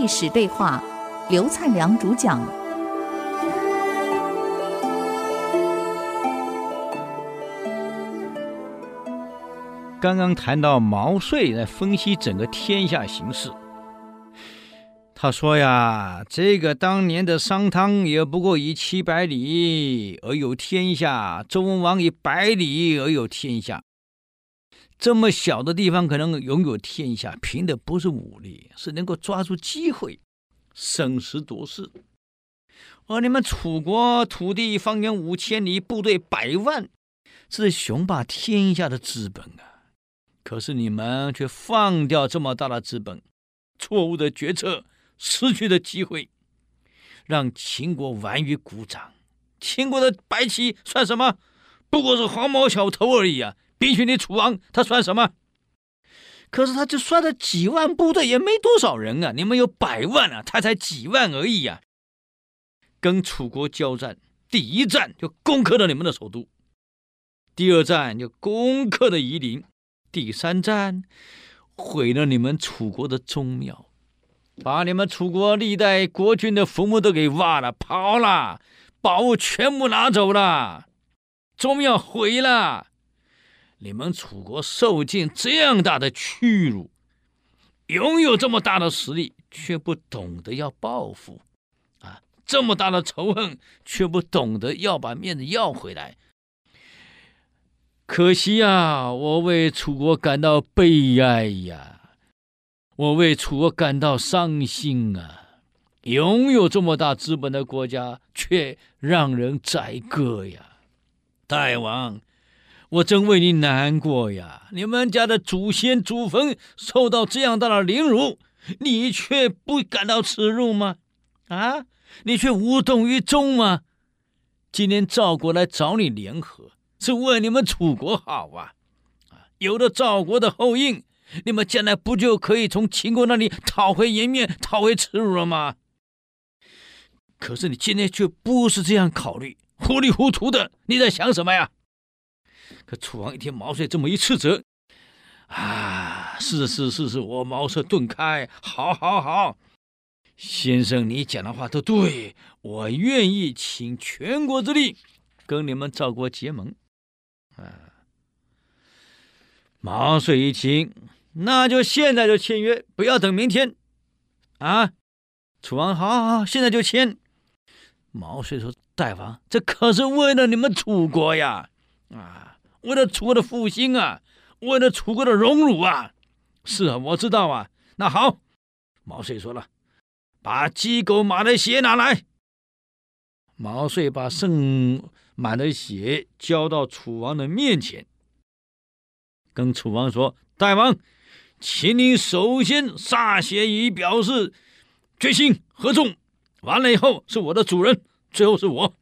历史对话，刘灿良主讲。刚刚谈到毛遂来分析整个天下形势，他说呀，这个当年的商汤也不过以七百里而有天下，周文王以百里而有天下。这么小的地方可能拥有天下，凭的不是武力，是能够抓住机会，审时度势。而你们楚国土地方圆五千里，部队百万，这是雄霸天下的资本啊！可是你们却放掉这么大的资本，错误的决策，失去的机会，让秦国玩于股掌。秦国的白起算什么？不过是黄毛小头而已啊！比起你楚王，他算什么？可是他就率了几万部队，也没多少人啊！你们有百万啊，他才几万而已呀、啊！跟楚国交战，第一战就攻克了你们的首都，第二战就攻克了夷陵，第三战毁了你们楚国的宗庙，把你们楚国历代国君的坟墓都给挖了、刨了，宝物全部拿走了，宗庙毁了。你们楚国受尽这样大的屈辱，拥有这么大的实力，却不懂得要报复，啊，这么大的仇恨，却不懂得要把面子要回来。可惜呀，我为楚国感到悲哀呀，我为楚国感到伤心啊！拥有这么大资本的国家，却让人宰割呀，大王。我真为你难过呀！你们家的祖先祖坟受到这样大的凌辱，你却不感到耻辱吗？啊，你却无动于衷吗？今天赵国来找你联合，是为你们楚国好啊！啊，有了赵国的后应，你们将来不就可以从秦国那里讨回颜面、讨回耻辱了吗？可是你今天却不是这样考虑，糊里糊涂的，你在想什么呀？可楚王一听毛遂这么一斥责，啊，是是是是，我茅塞顿开，好好好，先生你讲的话都对，我愿意倾全国之力跟你们赵国结盟。啊，毛遂一听，那就现在就签约，不要等明天。啊，楚王，好好好，现在就签。毛遂说：“大王，这可是为了你们楚国呀，啊。”为了楚国的复兴啊，为了楚国的荣辱啊，是啊，我知道啊。那好，毛遂说了，把鸡狗马的血拿来。毛遂把盛满的血交到楚王的面前，跟楚王说：“大王，请你首先歃血以表示决心合众，完了以后是我的主人，最后是我。”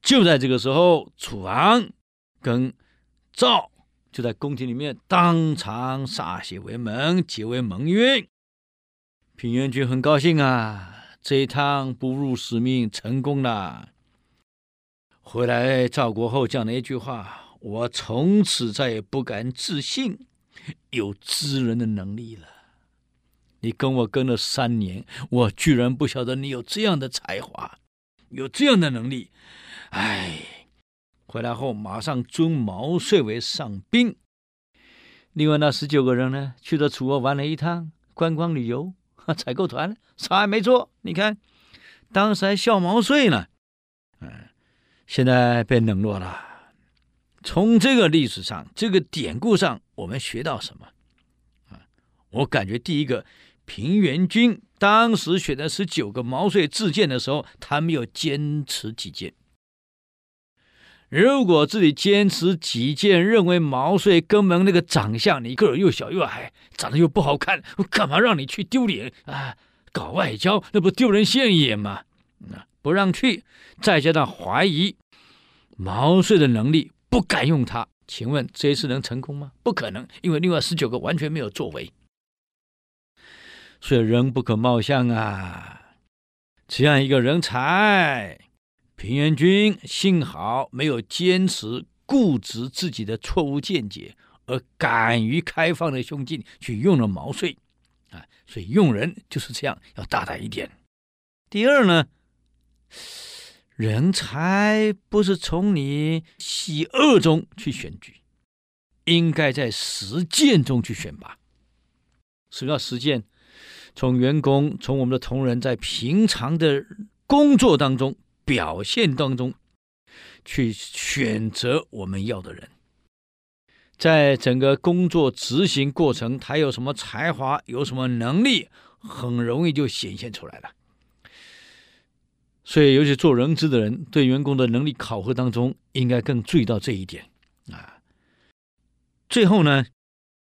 就在这个时候，楚王。跟赵就在宫廷里面当场歃血为盟，结为盟约。平原君很高兴啊，这一趟不辱使命成功了。回来赵国后讲了一句话：“我从此再也不敢自信有知人的能力了。你跟我跟了三年，我居然不晓得你有这样的才华，有这样的能力。哎。”回来后，马上尊毛遂为上宾。另外那十九个人呢，去了楚国玩了一趟，观光旅游，采购团，啥也没做。你看，当时还笑毛遂呢。嗯，现在被冷落了。从这个历史上，这个典故上，我们学到什么？啊，我感觉第一个，平原君当时选的十九个毛遂自荐的时候，他没有坚持己见。如果自己坚持己见，认为毛遂根本那个长相，你个儿又小又矮，长得又不好看，我干嘛让你去丢脸啊？搞外交那不丢人现眼吗？不让去，再加上怀疑毛遂的能力，不敢用他。请问这一次能成功吗？不可能，因为另外十九个完全没有作为。所以人不可貌相啊，这样一个人才。平原君幸好没有坚持固执自己的错误见解，而敢于开放的胸襟去用了毛遂，啊，所以用人就是这样，要大胆一点。第二呢，人才不是从你喜恶中去选举，应该在实践中去选拔。什么叫实践？从员工，从我们的同仁在平常的工作当中表现当中，去选择我们要的人。在整个工作执行过程，他有什么才华，有什么能力，很容易就显现出来了。所以，尤其做人资的人，对员工的能力考核当中，应该更注意到这一点啊。最后呢，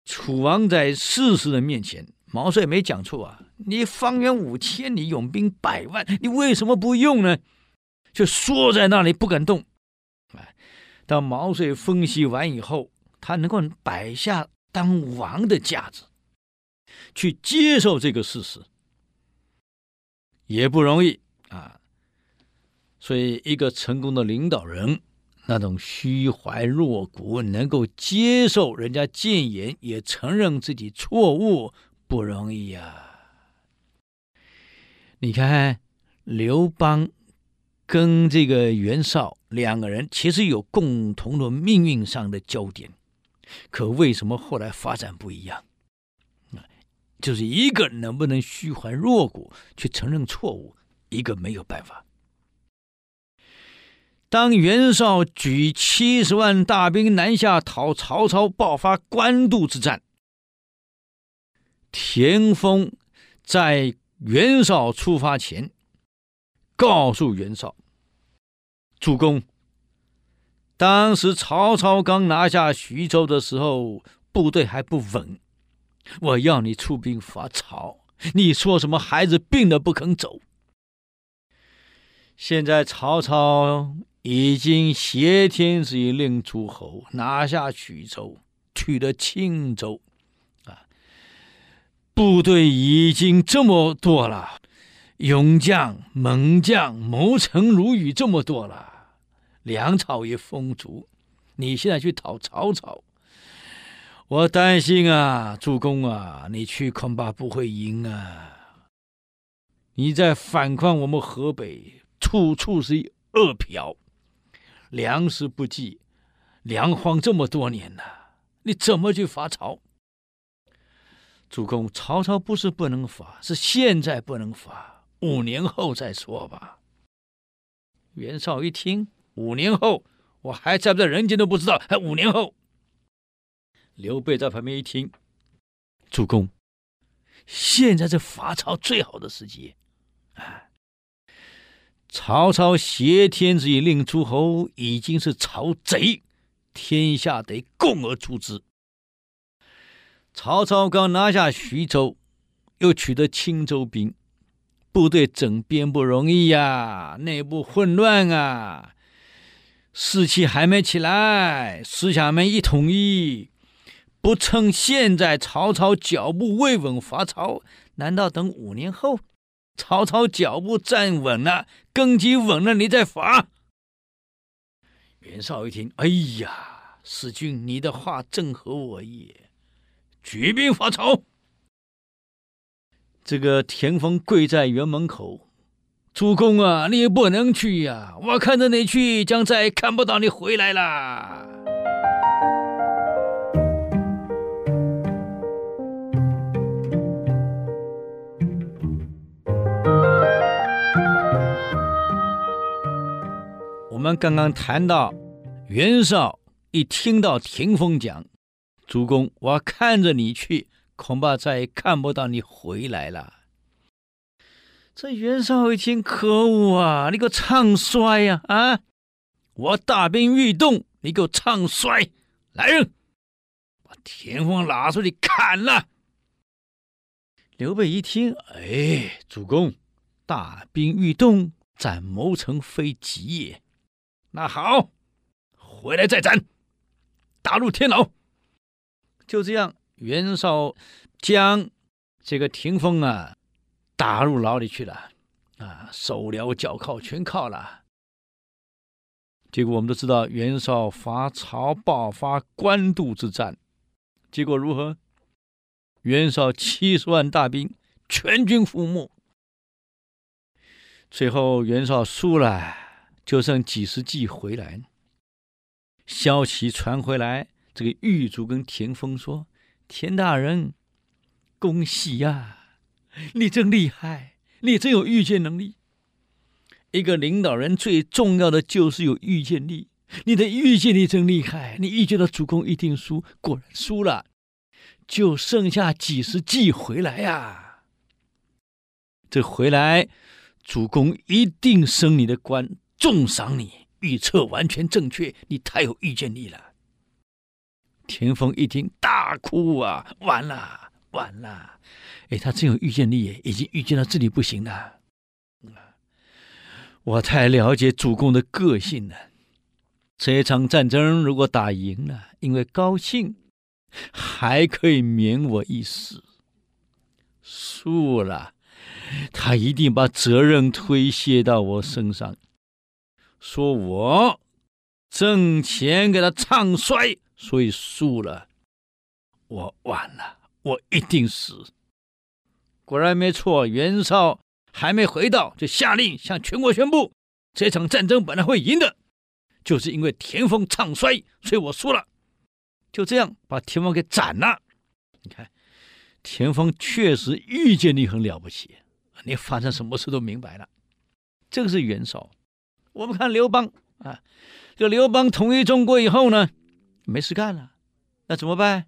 楚王在士师的面前，毛帅没讲错啊。你方圆五千里，勇兵百万，你为什么不用呢？就缩在那里不敢动。哎，当毛遂分析完以后。他能够摆下当王的架子，去接受这个事实，也不容易啊。所以，一个成功的领导人，那种虚怀若谷，能够接受人家谏言，也承认自己错误，不容易呀、啊。你看，刘邦跟这个袁绍两个人，其实有共同的命运上的焦点。可为什么后来发展不一样？就是一个能不能虚怀若谷去承认错误，一个没有办法。当袁绍举七十万大兵南下讨曹操，爆发官渡之战，田丰在袁绍出发前告诉袁绍：“主公。”当时曹操刚拿下徐州的时候，部队还不稳。我要你出兵伐曹，你说什么孩子病了不肯走。现在曹操已经挟天子以令诸侯，拿下徐州，取得青州，啊，部队已经这么多了，勇将、猛将、谋臣如雨，这么多了。粮草也丰足，你现在去讨曹操，我担心啊，主公啊，你去恐怕不会赢啊！你在反抗我们河北，处处是饿殍，粮食不济，粮荒这么多年了，你怎么去伐曹？主公，曹操不是不能伐，是现在不能伐，五年后再说吧。袁绍一听。五年后，我还在不在人间都不知道。还五年后，刘备在旁边一听，主公，现在是伐曹最好的时机。啊，曹操挟天子以令诸侯，已经是曹贼，天下得共而诛之。曹操刚拿下徐州，又取得青州兵，部队整编不容易呀，内部混乱啊。士气还没起来，思想没一统一，不趁现在曹操脚步未稳伐曹，难道等五年后，曹操脚步站稳了，根基稳了，你再伐？袁绍一听，哎呀，使君你的话正合我意，举兵伐曹。这个田丰跪在辕门口。主公啊，你不能去呀！我看着你去，将再也看不到你回来了。我们刚刚谈到，袁绍一听到田丰讲：“主公，我看着你去，恐怕再也看不到你回来了。”这袁绍一听，可恶啊！你给我唱衰呀！啊，我大兵欲动，你给我唱衰！来人，把田丰拉出去砍了。刘备一听，哎，主公，大兵欲动，斩谋臣非急也。那好，回来再斩，打入天牢。就这样，袁绍将这个田丰啊。打入牢里去了，啊，手镣脚铐全铐了。结果我们都知道，袁绍伐曹爆发官渡之战，结果如何？袁绍七十万大兵全军覆没。最后袁绍输了，就剩几十骑回来。消息传回来，这个狱卒跟田丰说：“田大人，恭喜呀、你真厉害，你真有预见能力。一个领导人最重要的就是有预见力。你的预见力真厉害，你预见到主公一定输，果然输了，就剩下几十计回来呀、这回来，主公一定升你的官，重赏你。”预测完全正确，你太有预见力了。田丰一听，大哭啊！完了，完了！哎，他真有预见力耶，已经预见到这里不行了。我太了解主公的个性了。这场战争如果打赢了，因为高兴，还可以免我一死；输了，他一定把责任推卸到我身上。说我挣钱给他唱衰，所以输了，我完了，我一定死。果然没错，袁绍还没回到，就下令向全国宣布，这场战争本来会赢的，就是因为田丰唱衰，所以我输了。就这样把田丰给斩了。你看，田丰确实预见力很了不起，你发生什么事都明白了。这个是袁绍。我们看刘邦啊，这刘邦统一中国以后呢，没事干了，那怎么办？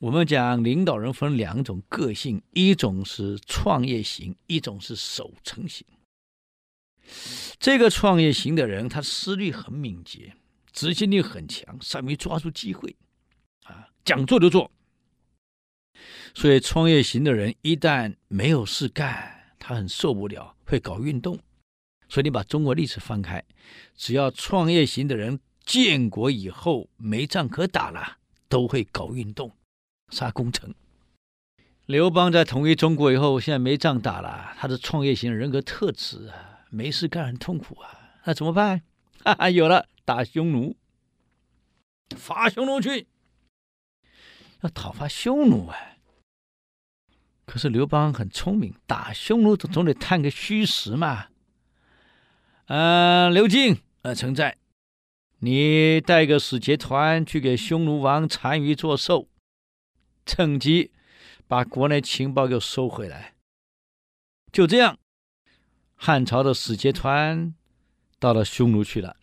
我们讲领导人分两种个性，一种是创业型，一种是守成型。这个创业型的人，他思虑很敏捷，执行力很强，善于抓住机会，啊，讲做就做。所以创业型的人一旦没有事干，他很受不了，会搞运动。所以你把中国历史翻开，只要创业型的人建国以后没仗可打了，都会搞运动、杀功臣。刘邦在统一中国以后，现在没仗打了，他的创业型人格特质啊，没事干很痛苦啊，那怎么办？哈哈，有了，打匈奴，伐匈奴去，要讨伐匈奴啊。可是刘邦很聪明，打匈奴总总得探个虚实嘛。呃，刘敬，呃，臣在，你带个使节团去给匈奴王单于做寿，趁机把国内情报给收回来。就这样，汉朝的使节团到了匈奴去了，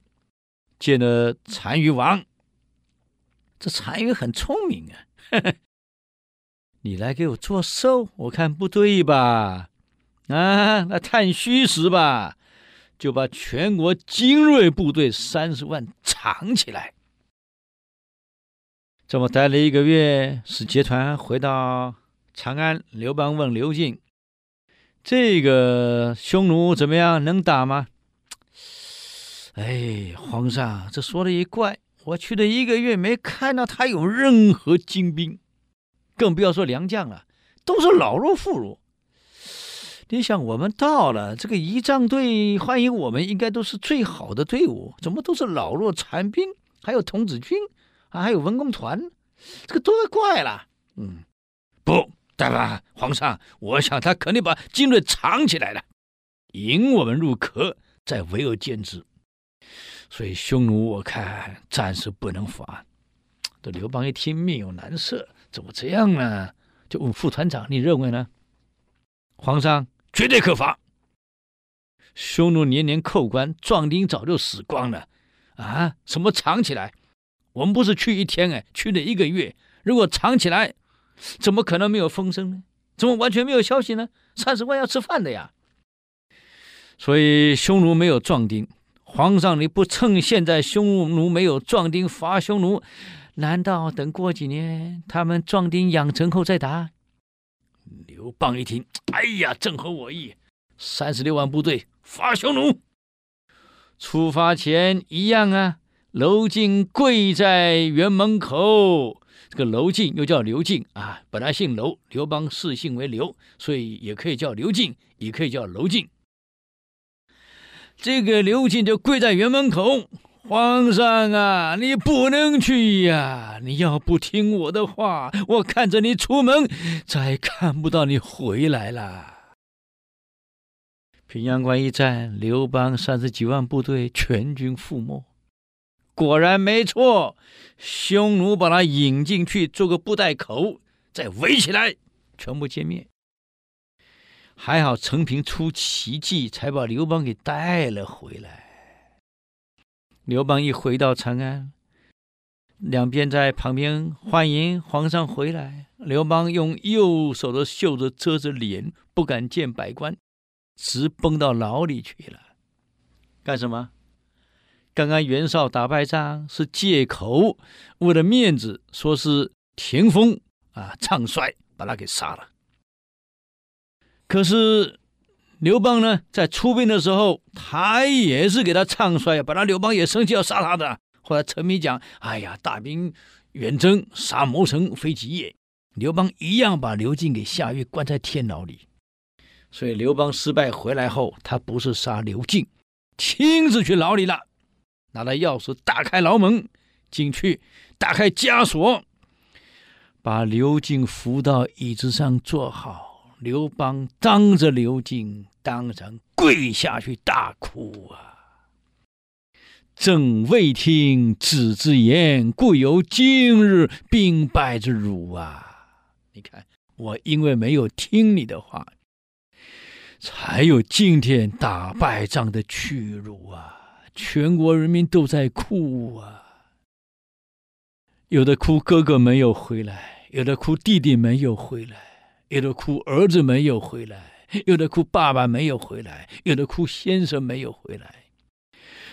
见了单于王。这单于很聪明啊，呵呵，你来给我做寿，我看不对吧？啊，那探虚实吧。就把全国精锐部队三十万藏起来。这么待了一个月，使节团回到长安。刘邦问刘敬：“这个匈奴怎么样？能打吗？”哎，皇上，这说的也怪，我去了一个月，没看到他有任何精兵，更不要说良将了，都是老弱妇孺。你想，我们到了这个仪仗队欢迎我们，应该都是最好的队伍，怎么都是老弱残兵？还有童子军啊，还有文工团，这个多怪了。嗯，不，大王皇上，我想他肯定把精锐藏起来了，引我们入壳，再围而歼之。所以匈奴，我看暂时不能伐。这刘邦一听，面有难色，怎么这样呢？就问副团长：“你认为呢？”皇上。绝对可伐！匈奴年年扣关，壮丁早就死光了，啊！什么藏起来？我们不是去一天哎，去了一个月。如果藏起来，怎么可能没有风声呢？怎么完全没有消息呢？三十万要吃饭的呀！所以匈奴没有壮丁，皇上你不趁现在匈奴没有壮丁伐匈奴，难道等过几年他们壮丁养成后再打？刘邦一听，哎呀，正合我意，三十六万部队伐匈奴。出发前一样啊，楼敬跪在辕门口。这个楼敬又叫刘敬啊，本来姓楼，刘邦谥姓为刘，所以也可以叫刘敬，也可以叫楼敬。这个刘敬就跪在辕门口，皇上啊，你不能去呀！你要不听我的话，我看着你出门，再看不到你回来了。”平阳关一战，刘邦三十几万部队全军覆没。果然没错，匈奴把他引进去，做个布袋口，再围起来，全部歼灭。还好陈平出奇迹，才把刘邦给带了回来。刘邦一回到长安，两边在旁边欢迎皇上回来。刘邦用右手的袖子遮着脸，不敢见百官，直奔到牢里去了。干什么？刚刚袁绍打败仗是借口，为了面子，说是田丰啊唱衰，把他给杀了。可是刘邦呢，在出兵的时候，他也是给他唱衰，把他刘邦也生气要杀他的。后来陈平讲：“哎呀，大兵远征，杀谋臣非己也。”刘邦一样把刘进给下狱，关在天牢里。所以刘邦失败回来后，他不是杀刘进，亲自去牢里了。拿了钥匙，打开牢门进去，打开枷锁，把刘进扶到椅子上坐好。刘邦当着刘进当场跪下去大哭啊！朕未听子之言，故有今日兵败之辱啊！你看，我因为没有听你的话，才有今天打败仗的屈辱啊！全国人民都在哭啊，有的哭哥哥没有回来，有的哭弟弟没有回来，有的哭儿子没有回来，有的哭爸爸没有回来，有的哭先生没有回来。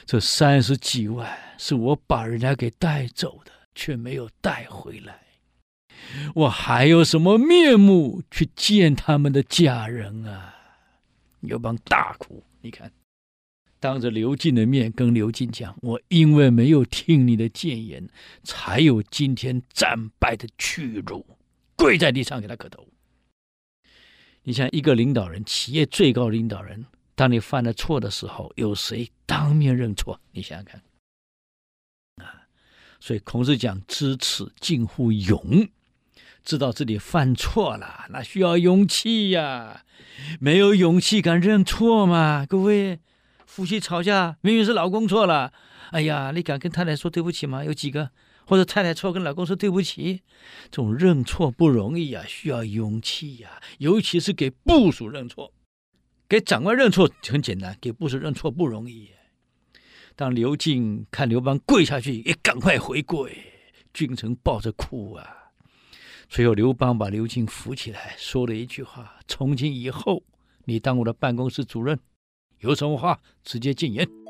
这三十几万是我把人家给带走的，却没有带回来，我还有什么面目去见他们的家人啊？刘邦大哭，你看。当着刘进的面跟刘进讲：“我因为没有听你的谏言，才有今天战败的屈辱。”跪在地上给他磕头。你像一个领导人，企业最高领导人，当你犯了错的时候，有谁当面认错？你想想看。啊，所以孔子讲：“知耻近乎勇。”知道自己犯错了，那需要勇气呀。没有勇气敢认错吗？各位。夫妻吵架，明明是老公错了，哎呀，你敢跟太太说对不起吗？有几个？或者太太错跟老公说对不起，这种认错不容易呀，需要勇气呀，尤其是给部属认错，给长官认错很简单，给部属认错不容易。当刘进看刘邦跪下去，也赶快回跪，君臣抱着哭啊。最后刘邦把刘进扶起来，说了一句话：从今以后，你当我的办公室主任。有什么话直接禁言。